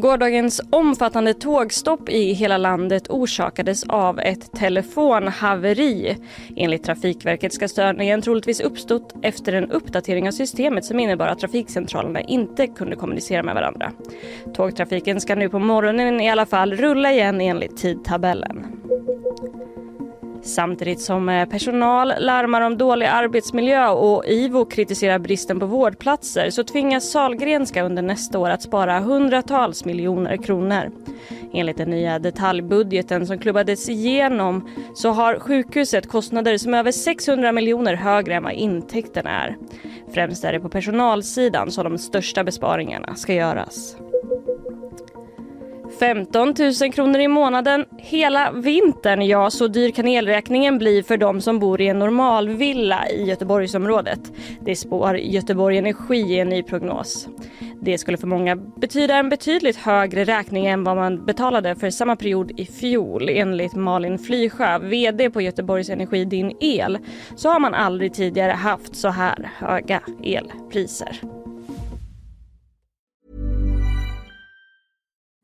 Gårdagens omfattande tågstopp i hela landet orsakades av ett telefonhaveri. Enligt Trafikverket ska störningen troligtvis uppstått efter en uppdatering av systemet som innebar att trafikcentralerna inte kunde kommunicera med varandra. Tågtrafiken ska nu på morgonen i alla fall rulla igen enligt tidtabellen. Samtidigt som eh, personal larmar om dålig arbetsmiljö och IVO kritiserar bristen på vårdplatser så tvingas Salgrenska under nästa år att spara hundratals miljoner kronor. Enligt den nya detaljbudgeten som klubbades igenom så har sjukhuset kostnader som är över 600 miljoner högre än vad intäkterna är. Främst är det på personalsidan som de största besparingarna ska göras. 15 000 kronor i månaden hela vintern. Ja, så dyr kan elräkningen bli för de som bor i en normalvilla i Göteborgsområdet. Det spår Göteborg Energi i en ny prognos. Det skulle för många betyda en betydligt högre räkning än vad man betalade för samma period i fjol. Enligt Malin Flysjö, VD på Göteborgs Energi Din El, så har man aldrig tidigare haft så här höga elpriser.